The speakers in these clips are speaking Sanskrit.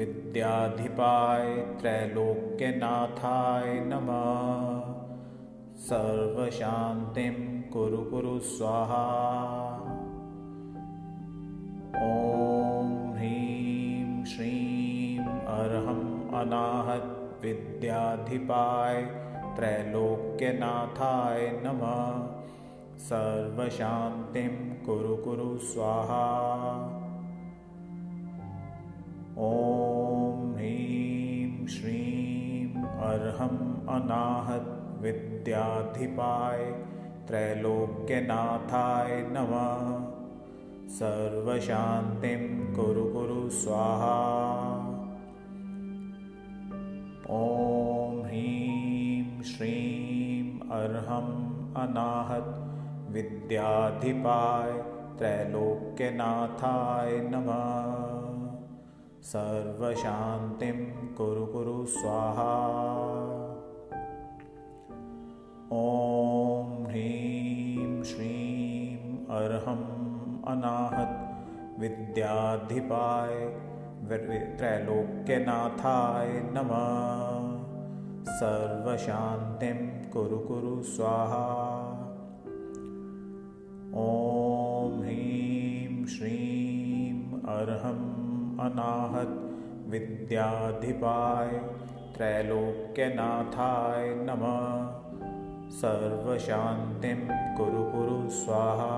विद्याधिपाय त्रैलोक्यनाथाय नमः। सर्वशान्तिं कुरु कुरु स्वाहा। ॐ ह्रीं श्रीं अर्हम् अनाहत विद्याधिपाय त्रैलोक्यनाथाय नमः। सर्वशान्तिं कुरु कुरु स्वाहा। ॐ अर्हम् अनाहत विद्याधिपाय त्रैलोक्यनाथाय नमः। सर्वशान्तिं कुरु कुरु स्वाहा। ॐ ह्रीं श्रीं अर्हम् अनाहत विद्याधिपाय त्रैलोक्यनाथाय नमः सर्वशान्तिं कुरु कुरु स्वाहा। ॐ ह्रीं श्रीं अर्हम् अनाहत विद्याधिपाय त्रैलोक्यनाथाय नमः। सर्वशान्तिं कुरु कुरु स्वाहा। ॐ ह्रीं श्रीं अर्हम् अनाहत विद्याधिपाय त्रैलोक्यनाथाय नमः। सर्वशान्तिं कुरु कुरु स्वाहा।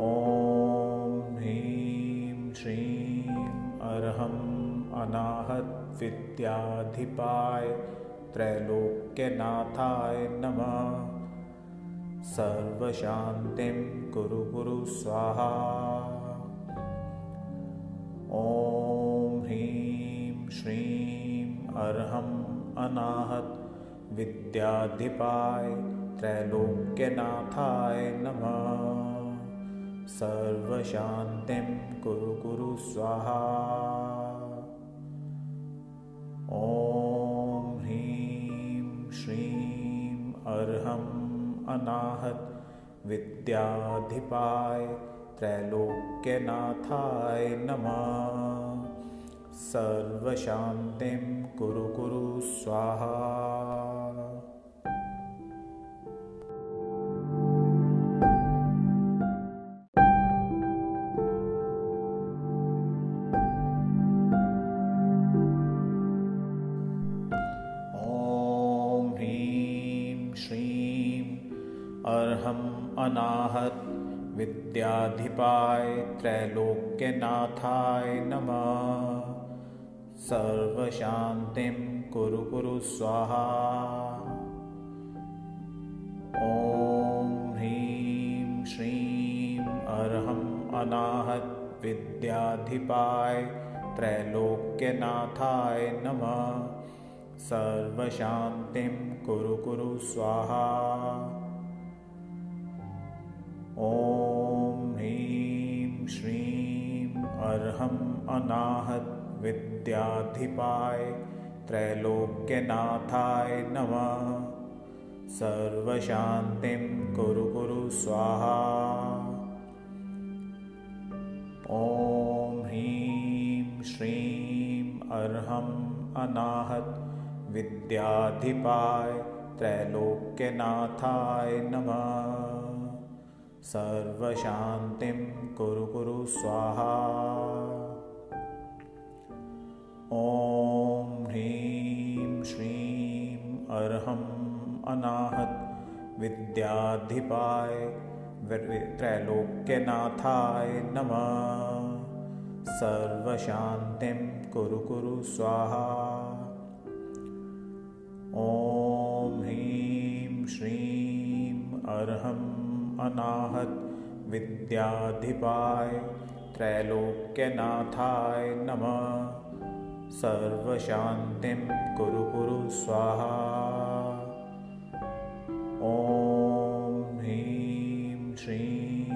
ॐ ह्रीं श्रीं अर्हम् अनाहत विद्याधिपाय त्रैलोक्यनाथाय नमः। सर्वशान्तिं कुरु कुरु स्वाहा ॐ ह्रीं श्रीं अर्हम् अनाहत विद्याधिपाय त्रैलोक्यनाथाय नमः। सर्वशान्तिं कुरु कुरु स्वाहा। ॐ ह्रीं श्रीं अर्हम् अनाहत विद्याधिपाय त्रैलोक्यनाथाय नमः। सर्वशान्तिं कुरु कुरु स्वाहा विद्याधिपाय त्रैलोक्यनाथाय नमः। सर्वशान्तिं कुरु कुरु स्वाहा। ॐ ह्रीं श्रीं अर्हम् अनाहत विद्याधिपाय त्रैलोक्यनाथाय नमः। सर्वशान्तिं कुरु कुरु स्वाहा। ॐ श्रीं अर्हम् अनाहत विद्याधिपाय त्रैलोक्यनाथाय नमः। सर्वशान्तिं कुरु कुरु स्वाहा। ॐ ह्रीं श्रीं अर्हम् अनाहत विद्याधिपाय त्रैलोक्यनाथाय नमः सर्वशान्तिं कुरु कुरु स्वाहा। ॐ ह्रीं श्रीं अर्हम् अनाहत विद्याधिपाय त्रैलोक्यनाथाय नमः। सर्वशान्तिं कुरु कुरु स्वाहा। ॐ ह्रीं श्रीं अर्हम् अनाहत विद्याधिपाय त्रैलोक्यनाथाय नमः। सर्वशान्तिं कुरु कुरु स्वाहा। ॐ ह्रीं श्रीं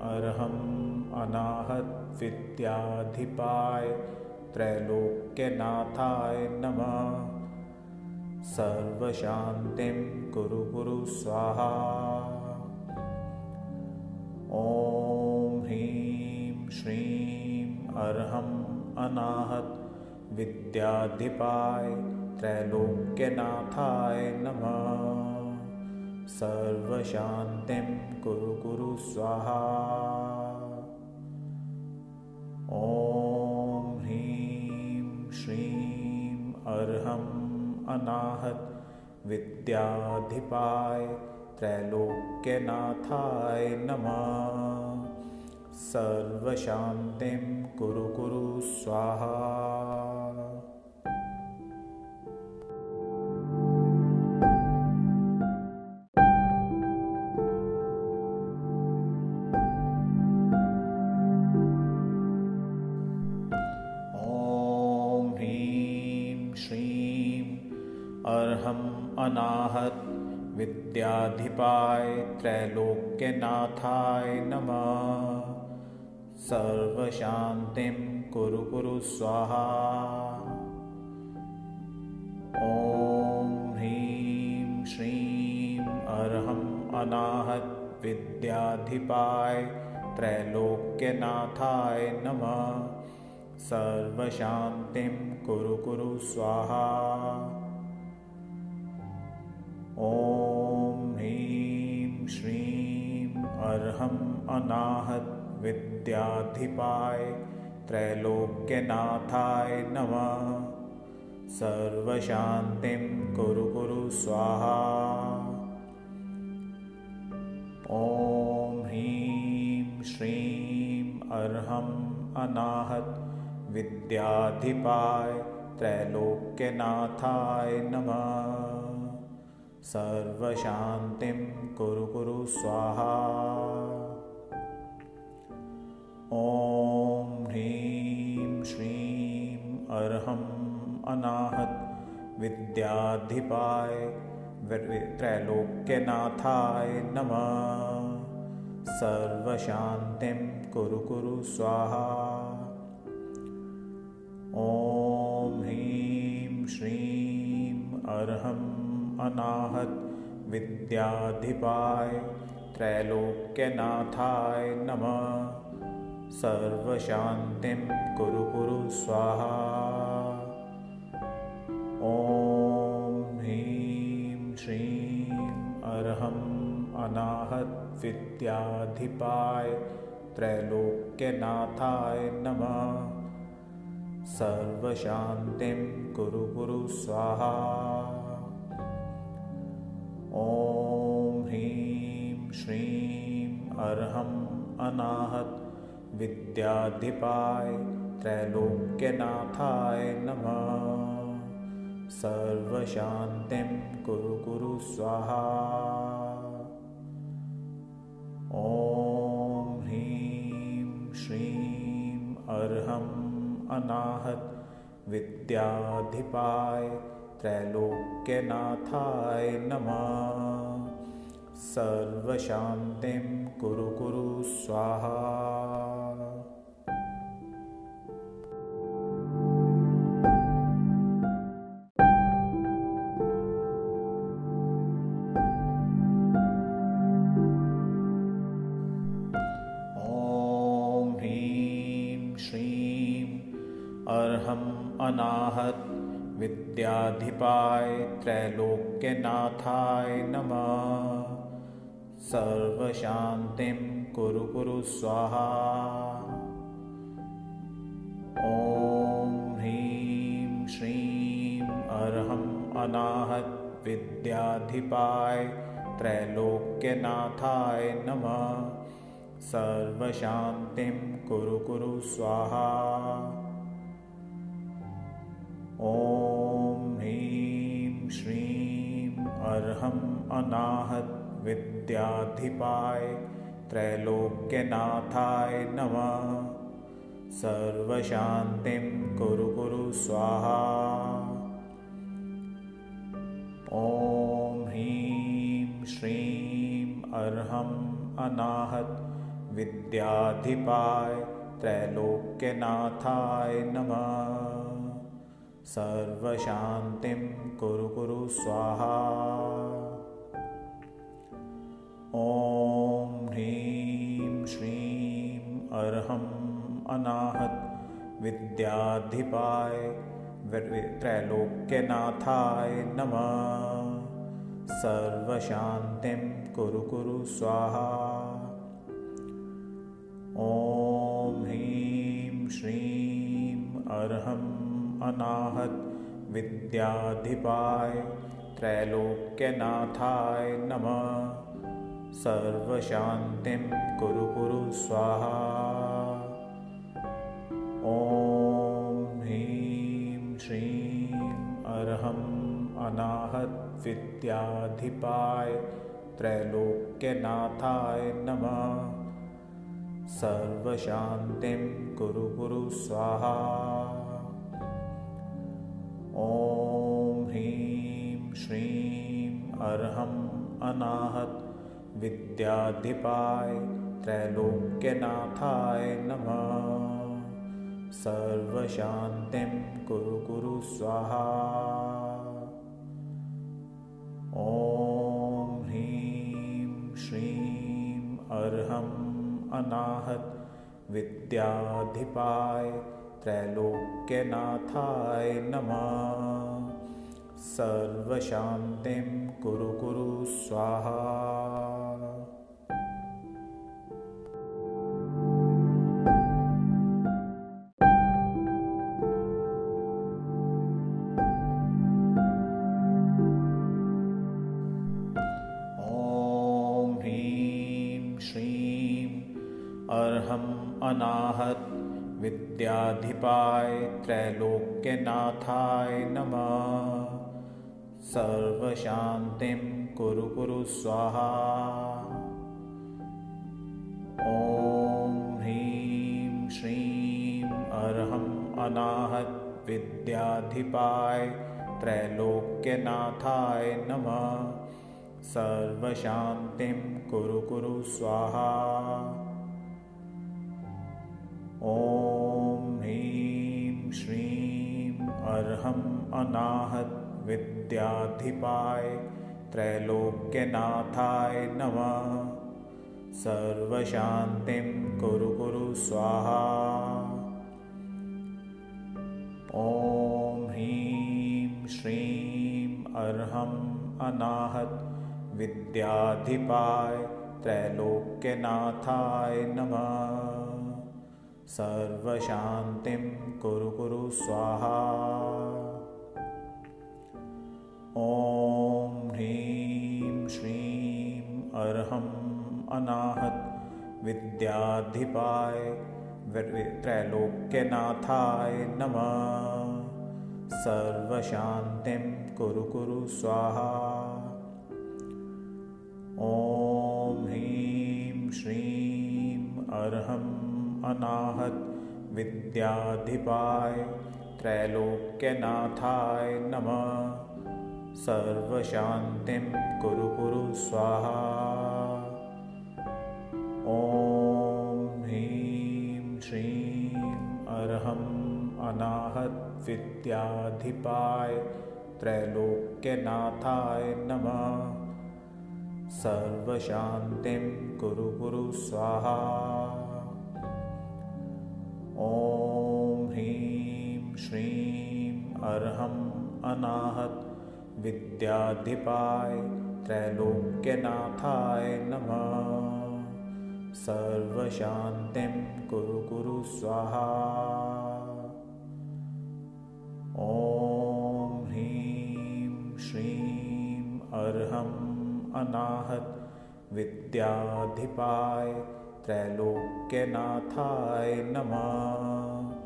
अर्हम् अनाहत विद्याधिपाय त्रैलोक्यनाथाय नमः। सर्वशान्तिं कुरु कुरु स्वाहा ॐ ह्रीं श्रीं अर्हम् अनाहत विद्याधिपाय त्रैलोक्यनाथाय नमः। सर्वशान्तिं कुरु कुरु स्वाहा। ॐ ह्रीं श्रीं अर्हम् अनाहत विद्याधिपाय त्रैलोक्यनाथाय नमः। सर्वशान्तिं कुरु कुरु स्वाहा त्रैलोक्यनाथाय नमः। सर्वशान्तिं कुरु कुरु स्वाहा। ॐ ह्रीं श्रीं अर्हम् अनाहत विद्याधिपाय त्रैलोक्यनाथाय नमः। सर्वशान्तिं कुरु कुरु स्वाहा अर्हम् अनाहत विद्याधिपाय त्रैलोक्यनाथाय नमः। सर्वशान्तिं कुरु कुरु स्वाहा। ॐ ह्रीं श्रीं अर्हम् अनाहत विद्याधिपाय त्रैलोक्यनाथाय नमः। सर्वशान्तिं कुरु कुरु स्वाहा ॐ ह्रीं श्रीं अर्हम् अनाहत विद्याधिपाय त्रैलोक्यनाथाय नमः। सर्वशान्तिं कुरु कुरु स्वाहा। ॐ ह्रीं श्रीं अर्हम् अनाहत विद्याधिपाय त्रैलोक्यनाथाय नमः सर्वशान्तिं कुरु कुरु स्वाहा। ॐ ह्रीं श्रीं अर्हम् अनाहत विद्याधिपाय त्रैलोक्यनाथाय नमः। सर्वशान्तिं कुरु कुरु स्वाहा। ॐ ह्रीं श्रीं अर्हम् अनाहत विद्याधिपाय त्रैलोक्यनाथाय नमः। सर्वशान्तिं कुरु कुरु स्वाहा। ॐ ह्रीं श्रीं अर्हम् अनाहत विद्याधिपाय त्रैलोक्यनाथाय नमः। सर्वशान्तिं कुरु कुरु स्वाहा विद्याधिपाय त्रैलोक्यनाथाय नमः। सर्वशान्तिं कुरु कुरु स्वाहा। ॐ ह्रीं श्रीं अर्हम् अनाहत विद्याधिपाय त्रैलोक्यनाथाय नमः। सर्वशान्तिं कुरु कुरु स्वाहा ॐ ह्रीं श्रीं अर्हम् अनाहत विद्याधिपाय त्रैलोक्यनाथाय नमः। सर्वशान्तिं कुरु कुरु स्वाहा। ॐ ह्रीं श्रीं अर्हम् अनाहत विद्याधिपाय त्रैलोक्यनाथाय नमः सर्वशान्तिं कुरु कुरु स्वाहा। ॐ ह्रीं श्रीं अर्हम् अनाहत विद्याधिपाय त्रैलोक्यनाथाय नमः। सर्वशान्तिं कुरु कुरु स्वाहा। ॐ ह्रीं श्रीं अर्हम् अनाहत विद्याधिपाय त्रैलोक्यनाथाय नमः। सर्वशान्तिं कुरु कुरु स्वाहा। ॐ ह्रीं श्रीं अर्हम् अनाहत विद्याधिपाय त्रैलोक्यनाथाय नमः। सर्वशान्तिं कुरु कुरु स्वाहा अनाहत। विद्याधिपाय त्रैलोक्यनाथाय नमः। सर्वशान्तिं कुरु कुरु स्वाहा। ॐ ह्रीं श्रीं अर्हम् अनाहत। विद्याधिपाय त्रैलोक्यनाथाय नमः सर्वशान्तिं कुरु कुरु स्वाहा। अनाहत विद्याधिपाय त्रैलोक्यनाथाय नमः सर्वशान्तिं कुरु कुरु स्वाहा। ॐ ह्रीं श्रीं अर्हम् अनाहत विद्याधिपाय त्रैलोक्यनाथाय नमः। सर्वशान्तिं कुरु कुरु स्वाहा। ॐ ह्रीं श्रीं अर्हम् अनाहत विद्याधिपाय त्रैलोक्यनाथाय नमः। सर्वशान्तिं कुरु कुरु स्वाहा। ॐ ह्रीं श्रीं अर्हम् अनाहत विद्याधिपाय त्रैलोक्यनाथाय नमः। सर्वशान्तिं कुरु कुरु स्वाहा ॐ ह्रीं श्रीं अर्हम् अनाहत विद्याधिपाय त्रैलोक्यनाथाय नमः। सर्वशान्तिं कुरु कुरु स्वाहा। ॐ ह्रीं श्रीं अर्हम् अनाहत विद्याधिपाय त्रैलोक्यनाथाय नमः सर्वशान्तिं कुरु कुरु स्वाहा। ॐ ह्रीं श्रीं अर्हम् अनाहत विद्याधिपाय त्रैलोक्यनाथाय नमः। सर्वशान्तिं कुरु कुरु स्वाहा। ॐ ह्रीं श्रीं अर्हम् अनाहत विद्याधिपाय त्रैलोक्यनाथाय नमः। सर्वशान्तिं कुरु कुरु स्वाहा। ॐ ह्रीं श्रीं अर्हम् अनाहत विद्याधिपाय त्रैलोक्यनाथाय नमः।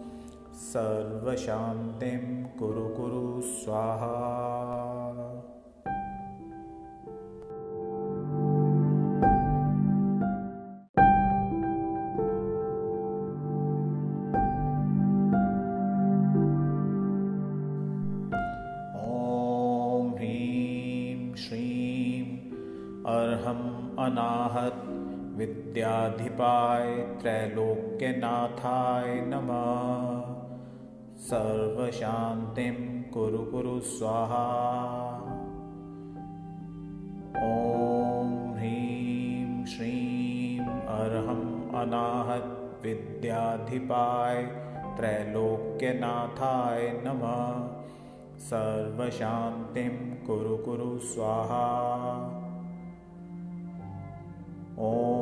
सर्वशान्तिं कुरु कुरु स्वाहा त्रैलोक्यनाथाय नमः। सर्वशान्तिं कुरु कुरु स्वाहा। ॐ ह्रीं श्रीं अर्हम् अनाहत विद्याधिपाय त्रैलोक्यनाथाय नमः। सर्वशान्तिं कुरु कुरु स्वाहा। ॐ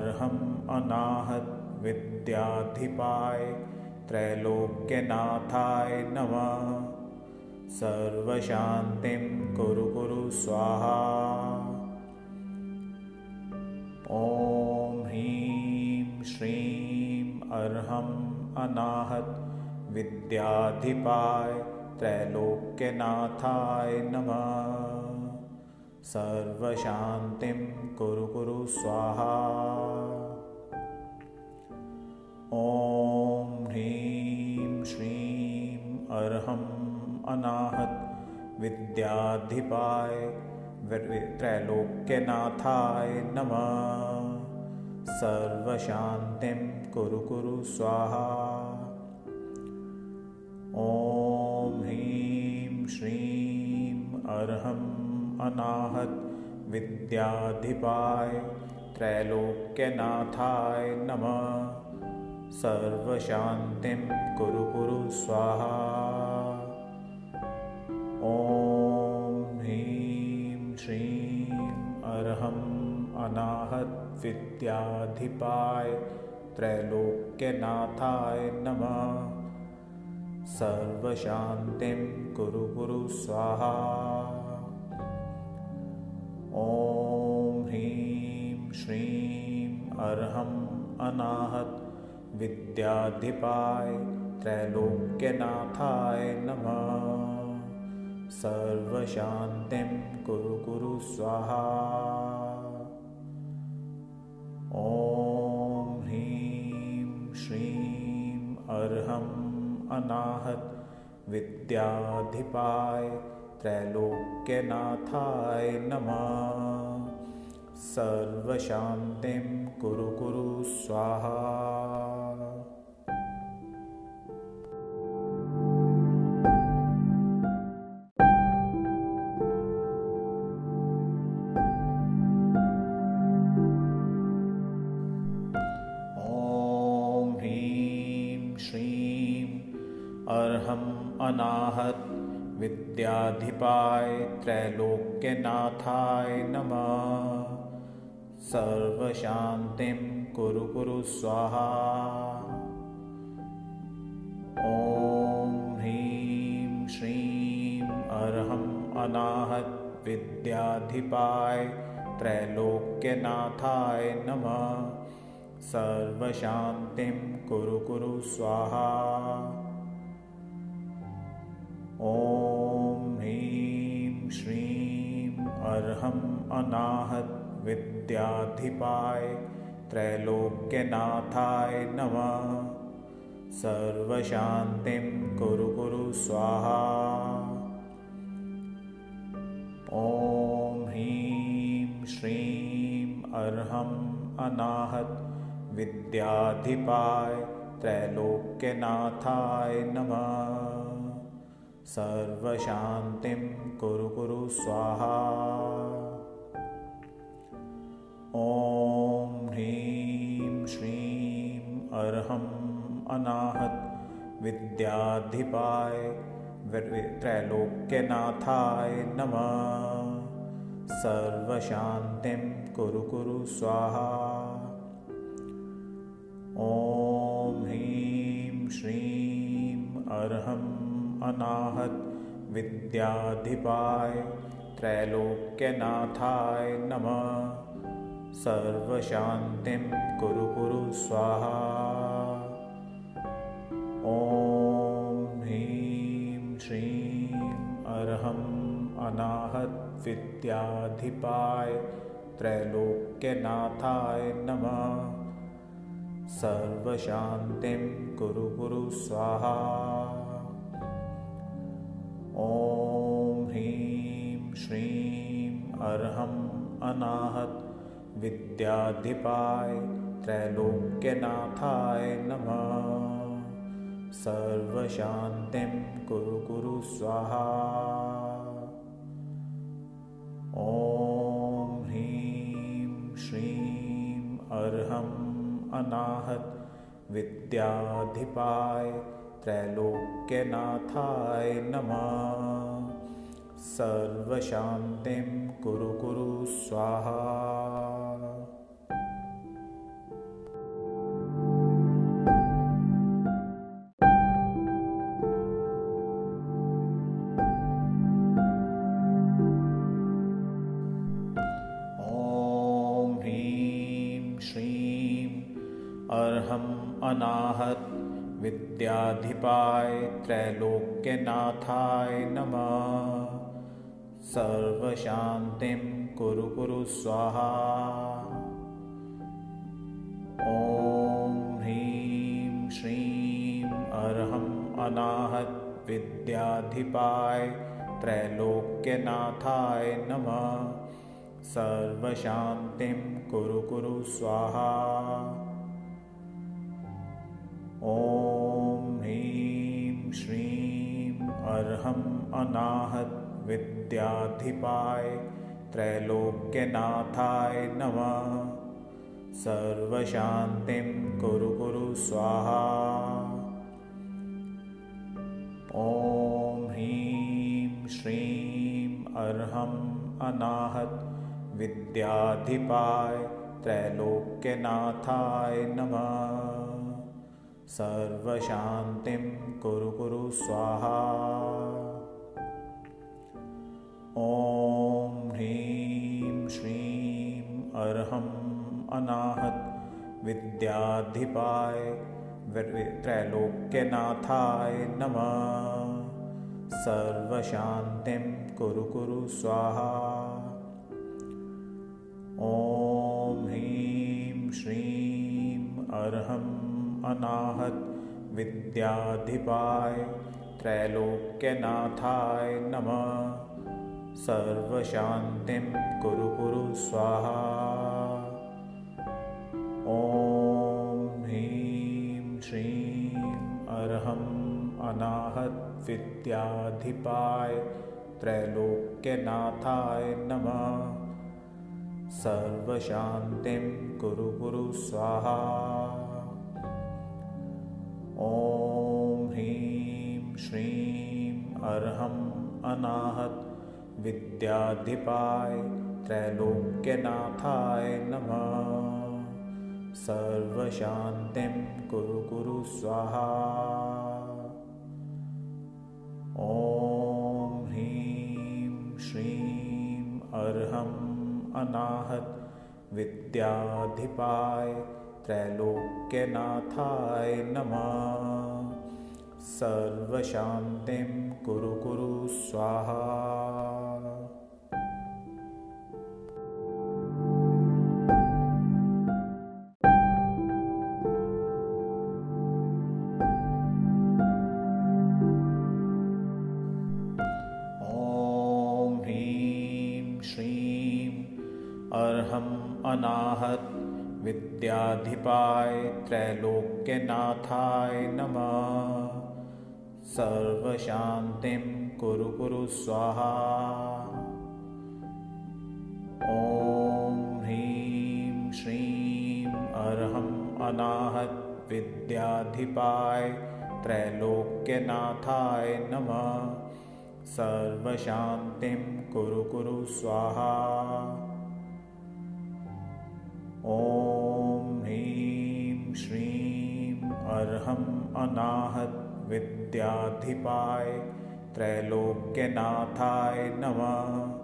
श्रीं अर्हम् अनाहत विद्याधिपाय त्रैलोक्यनाथाय नमः। सर्वशान्तिं कुरु कुरु स्वाहा। ॐ ह्रीं श्रीं अर्हम् अनाहत विद्याधिपाय त्रैलोक्यनाथाय नमः। सर्वशान्तिं कुरु कुरु स्वाहा। ॐ ह्रीं श्रीं अर्हम् अनाहत विद्याधिपाय त्रैलोक्यनाथाय नमः। सर्वशान्तिं कुरु कुरु स्वाहा। ॐ ह्रीं श्रीं अर्हम् अनाहत विद्याधिपाय त्रैलोक्यनाथाय नमः। सर्वशान्तिं कुरु कुरु स्वाहा। ॐ ह्रीं श्रीं अर्हम् अनाहत विद्याधिपाय त्रैलोक्यनाथाय नमः। सर्वशान्तिं कुरु कुरु स्वाहा ॐ ह्रीं श्रीं अर्हम् अनाहत विद्याधिपाय त्रैलोक्यनाथाय नमः। सर्वशान्तिं कुरु कुरु स्वाहा। ॐ ह्रीं श्रीं अर्हम् अनाहत विद्याधिपाय त्रैलोक्यनाथाय नमः। सर्वशान्तिं कुरु कुरु स्वाहा। अनाहत विद्याधिपाय त्रैलोक्यनाथाय नमः। सर्वशान्तिं कुरु कुरु स्वाहा। ॐ ह्रीं श्रीं अर्हम् अनाहत विद्याधिपाय त्रैलोक्यनाथाय नमः। सर्वशान्तिं कुरु कुरु स्वाहा ॐ ह्रीं श्रीं अर्हम् अनाहत विद्याधिपाय त्रैलोक्यनाथाय नमः। सर्वशान्तिं कुरु कुरु स्वाहा। ॐ ह्रीं श्रीं अर्हम् अनाहत विद्याधिपाय त्रैलोक्यनाथाय नमः सर्वशान्तिं कुरु कुरु स्वाहा। ॐ ह्रीं श्रीं अर्हम् अनाहत विद्याधिपाय त्रैलोक्यनाथाय नमः। सर्वशान्तिं कुरु कुरु स्वाहा। ॐ ह्रीं श्रीं अर्हम् अनाहत विद्याधिपाय त्रैलोक्यनाथाय नमः। सर्वशान्तिं कुरु कुरु स्वाहा। ॐ ह्रीं श्रीं अर्हम् अनाहत विद्याधिपाय त्रैलोक्यनाथाय नमः। सर्वशान्तिं कुरु कुरु स्वाहा अर्हम् अनाहत। विद्याधिपाय त्रैलोक्यनाथाय नमः। सर्वशान्तिं कुरु कुरु स्वाहा। ॐ ह्रीं श्रीं अर्हम् अनाहत। विद्याधिपाय त्रैलोक्यनाथाय नमः। सर्वशान्तिं कुरु कुरु स्वाहा। अनाहत विद्याधिपाय त्रैलोक्यनाथाय नमः। सर्वशान्तिं कुरु कुरु स्वाहा। ॐ ह्रीं श्रीं अर्हम् अनाहत विद्याधिपाय त्रैलोक्यनाथाय नमः। सर्वशान्तिं कुरु कुरु स्वाहा। ॐ ह्रीं श्रीं अर्हम् अनाहत विद्याधिपाय त्रैलोक्यनाथाय नमः। सर्वशान्तिं कुरु कुरु स्वाहा। ॐ ह्रीं श्रीं अर्हम् अनाहत विद्याधिपाय त्रैलोक्यनाथाय नमः। सर्वशान्तिं कुरु कुरु स्वाहा ॐ ह्रीं श्रीं अर्हम् अनाहत विद्याधिपाय त्रैलोक्यनाथाय नमः। सर्वशान्तिं कुरु कुरु स्वाहा। ॐ ह्रीं श्रीं अर्हम् अनाहत विद्याधिपाय त्रैलोक्यनाथाय नमः सर्वशान्तिं कुरु कुरु स्वाहा। ॐ ह्रीं श्रीं अर्हम् अनाहत विद्याधिपाय त्रैलोक्यनाथाय नमः। सर्वशान्तिं कुरु कुरु स्वाहा। ॐ ह्रीं श्रीं अर्हम् अनाहत विद्याधिपाय त्रैलोक्यनाथाय नमः। सर्वशान्तिं कुरु कुरु स्वाहा। ॐ ह्रीं श्रीं अर्हम् अनाहत विद्याधिपाय त्रैलोक्यनाथाय नमः। सर्वशान्तिं कुरु कुरु स्वाहा विद्याधिपाय त्रैलोक्यनाथाय नमः। सर्वशान्तिं कुरु कुरु स्वाहा। ॐ ह्रीं श्रीं अर्हम् अनाहत विद्याधिपाय त्रैलोक्यनाथाय नमः। सर्वशान्तिं कुरु कुरु स्वाहा। ॐ अर्हम् अनाहत विद्याधिपाय त्रैलोक्यनाथाय नमः।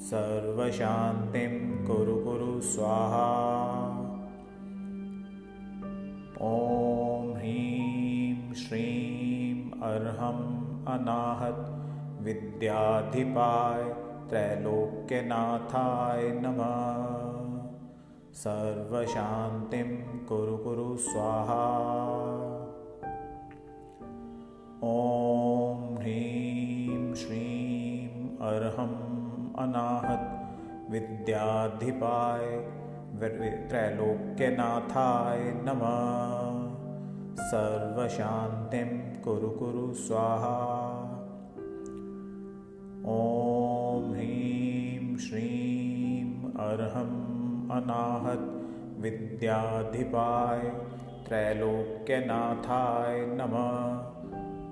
सर्वशान्तिं कुरु कुरु स्वाहा। ॐ ह्रीं श्रीं अर्हम् अनाहत विद्याधिपाय त्रैलोक्यनाथाय नमः सर्वशान्तिं कुरु कुरु स्वाहा। ॐ ह्रीं श्रीं अर्हम् अनाहत विद्याधिपाय त्रैलोक्यनाथाय नमः। सर्वशान्तिं कुरु कुरु स्वाहा। ॐ ह्रीं श्रीं अर्हम् अनाहत विद्याधिपाय त्रैलोक्यनाथाय नमः।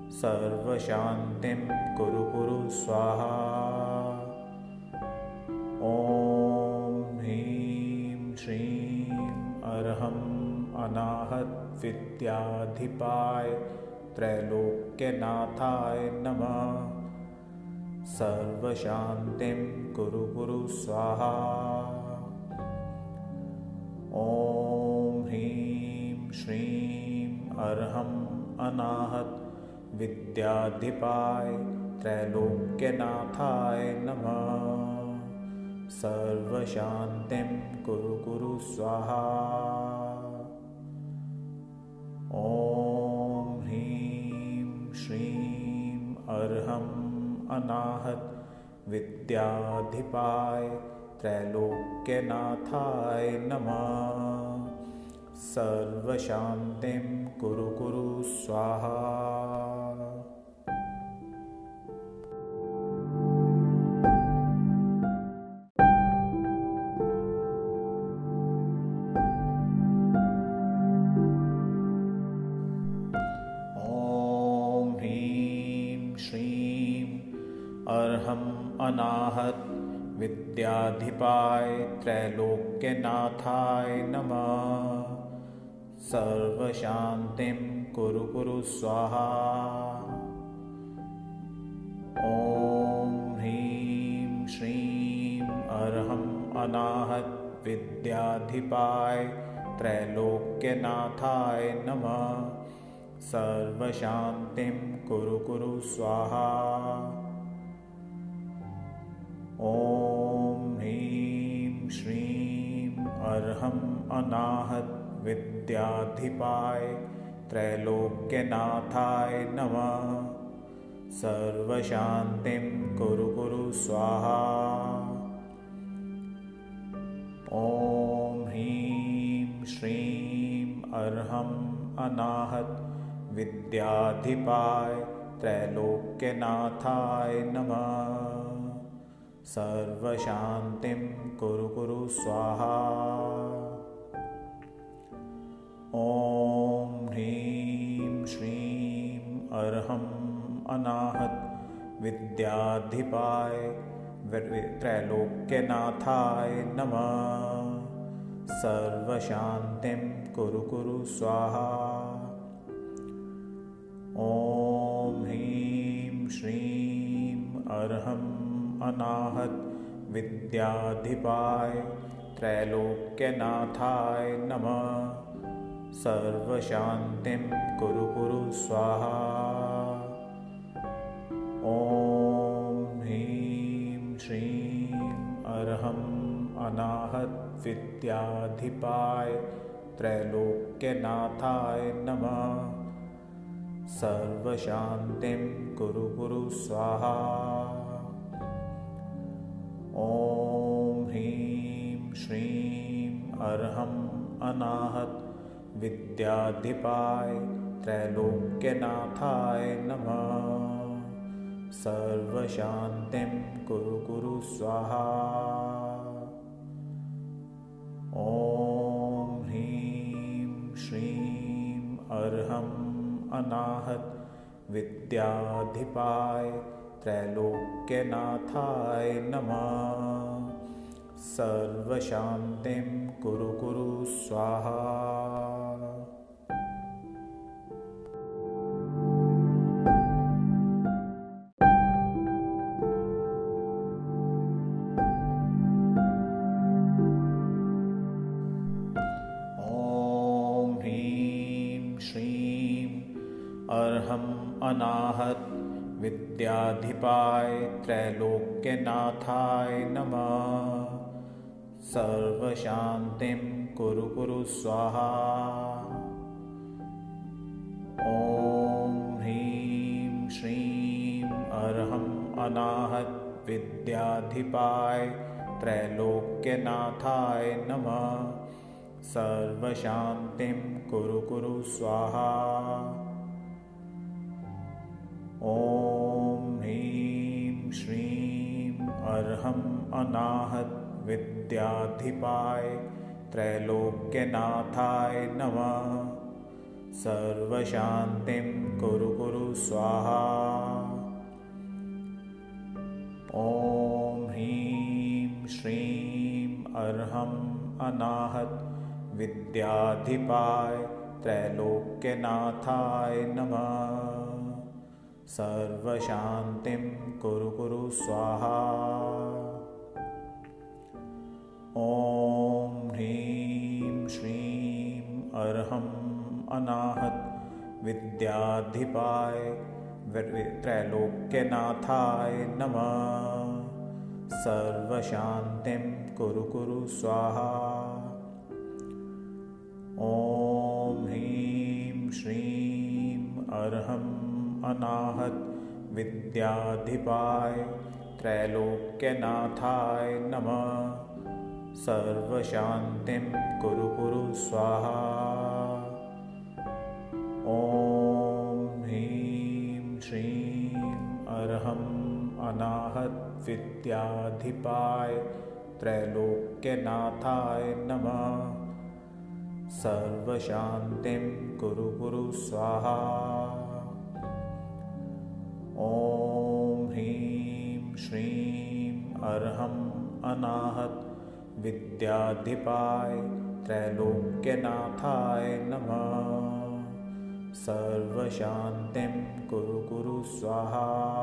सर्वशान्तिं कुरु कुरु स्वाहा। ॐ ह्रीं श्रीं अर्हम् अनाहत विद्याधिपाय त्रैलोक्यनाथाय नमः। सर्वशान्तिं कुरु कुरु स्वाहा ॐ ह्रीं श्रीं अर्हम् अनाहत विद्याधिपाय त्रैलोक्यनाथाय नमः। सर्वशान्तिं कुरु कुरु स्वाहा। ॐ ह्रीं श्रीं अर्हम् अनाहत विद्याधिपाय त्रैलोक्यनाथाय नमः। सर्वशान्तिं कुरु कुरु स्वाहा। अनाहत विद्याधिपाय त्रैलोक्यनाथाय नमः। सर्वशान्तिं कुरु कुरु स्वाहा। ॐ ह्रीं श्रीं अर्हम् अनाहत विद्याधिपाय त्रैलोक्यनाथाय नमः। सर्वशान्तिं कुरु कुरु स्वाहा। ॐ श्रीं अर्हम् अनाहत विद्याधिपाय त्रैलोक्यनाथाय नमः। सर्वशान्तिं कुरु कुरु स्वाहा। ॐ ह्रीं श्रीं अर्हम् अनाहत विद्याधिपाय त्रैलोक्यनाथाय नमः सर्वशान्तिं कुरु कुरु स्वाहा। ॐ ह्रीं श्रीं अर्हम् अनाहत विद्याधिपाय त्रैलोक्यनाथाय नमः। सर्वशान्तिं कुरु कुरु स्वाहा। ॐ ह्रीं श्रीं अर्हम् अनाहत विद्याधिपाय त्रैलोक्यनाथाय नमः। सर्वशान्तिं कुरु कुरु स्वाहा। ॐ ह्रीं श्रीं अर्हम् अनाहत विद्याधिपाय त्रैलोक्यनाथाय नमः। सर्वशान्तिं कुरु कुरु स्वाहा श्रीं अर्हम् अनाहत विद्याधिपाय त्रैलोक्यनाथाय नमः। सर्वशान्तिं कुरु कुरु स्वाहा। ॐ ह्रीं श्रीं अर्हम् अनाहत विद्याधिपाय त्रैलोक्यनाथाय नमः सर्वशान्तिं कुरु कुरु स्वाहा। अनाहत विद्याधिपाय त्रैलोक्यनाथाय नमः सर्वशान्तिं कुरु कुरु स्वाहा। ॐ ह्रीं श्रीं अर्हम् अनाहत विद्याधिपाय त्रैलोक्यनाथाय नमः। सर्वशान्तिं कुरु कुरु स्वाहा। ॐ ह्रीं श्रीं अर्हम् अनाहत विद्याधिपाय त्रैलोक्यनाथाय नमः। सर्वशान्तिं कुरु कुरु स्वाहा। ॐ ह्रीं श्रीं अर्हम् अनाहत विद्याधिपाय त्रैलोक्यनाथाय नमः। सर्वशान्तिं कुरु कुरु स्वाहा ॐ ह्रीं श्रीं अर्हम् अनाहत विद्याधिपाय त्रैलोक्यनाथाय नमः। सर्वशान्तिं कुरु कुरु स्वाहा। ॐ ह्रीं श्रीं अर्हम् अनाहत विद्याधिपाय त्रैलोक्यनाथाय नमः सर्वशान्तिं कुरु कुरु स्वाहा। ॐ ह्रीं श्रीं अर्हम् अनाहत विद्याधिपाय त्रैलोक्यनाथाय नमः। सर्वशान्तिं कुरु कुरु स्वाहा। ॐ ह्रीं श्रीं अर्हम् अनाहत विद्याधिपाय त्रैलोक्यनाथाय नमः। सर्वशान्तिं कुरु कुरु स्वाहा।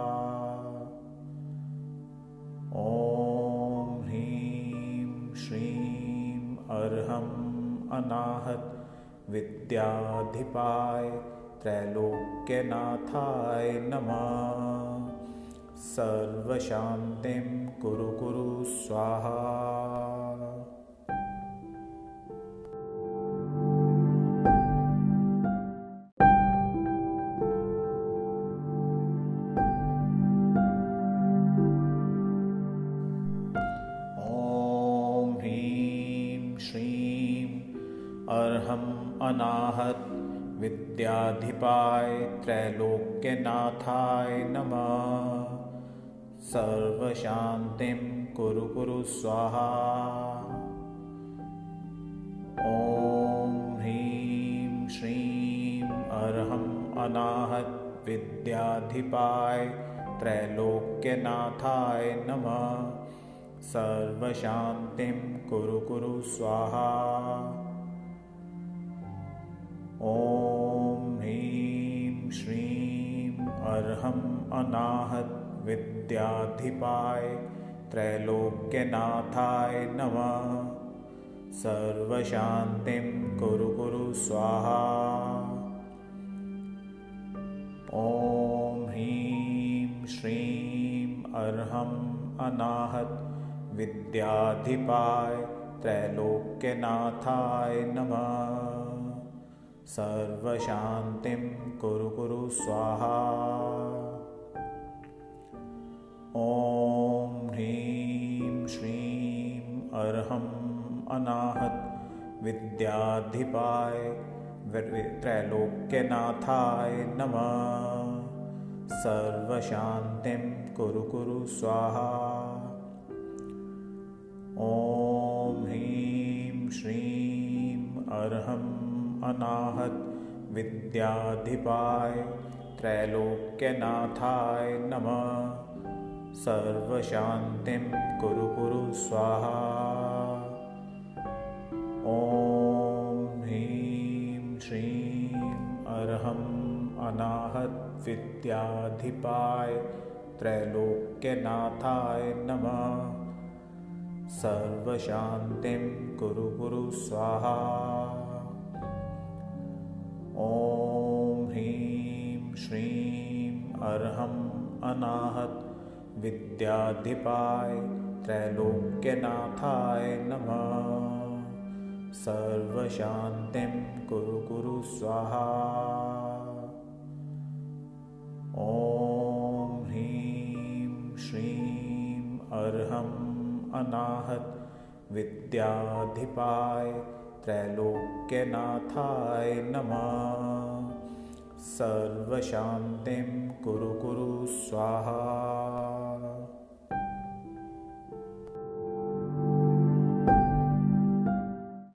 ॐ ह्रीं श्रीं अर्हम् अनाहत विद्याधिपाय त्रैलोक्यनाथाय नमः। सर्वशान्तिं कुरु कुरु स्वाहा विद्याधिपाय त्रैलोक्यनाथाय नमः। सर्वशान्तिं कुरु कुरु स्वाहा। ॐ ह्रीं श्रीं अर्हम् अनाहत विद्याधिपाय त्रैलोक्यनाथाय नमः। सर्वशान्तिं कुरु कुरु स्वाहा ॐ ह्रीं श्रीं अर्हम् अनाहत विद्याधिपाय त्रैलोक्यनाथाय नमः। सर्वशान्तिं कुरु कुरु स्वाहा। ॐ ह्रीं श्रीं अर्हम् अनाहत विद्याधिपाय त्रैलोक्यनाथाय नमः सर्वशान्तिं कुरु कुरु स्वाहा। ॐ ह्रीं श्रीं अर्हम् अनाहत विद्याधिपाय त्रैलोक्यनाथाय नमः। सर्वशान्तिं कुरु कुरु स्वाहा। ॐ ह्रीं श्रीं अर्हम् अनाहत विद्याधिपाय त्रैलोक्यनाथाय नमः। सर्वशान्तिं कुरु कुरु स्वाहा। ॐ ह्रीं श्रीं अर्हम् अनाहत विद्याधिपाय त्रैलोक्यनाथाय नमः। सर्वशान्तिं कुरु कुरु स्वाहा ॐ ह्रीं श्रीं अर्हम् अनाहत विद्याधिपाय त्रैलोक्यनाथाय नमः। सर्वशान्तिं कुरु कुरु स्वाहा। ॐ ह्रीं श्रीं अर्हम् अनाहत विद्याधिपाय त्रैलोक्यनाथाय नमः। सर्वशान्तिं कुरु कुरु स्वाहा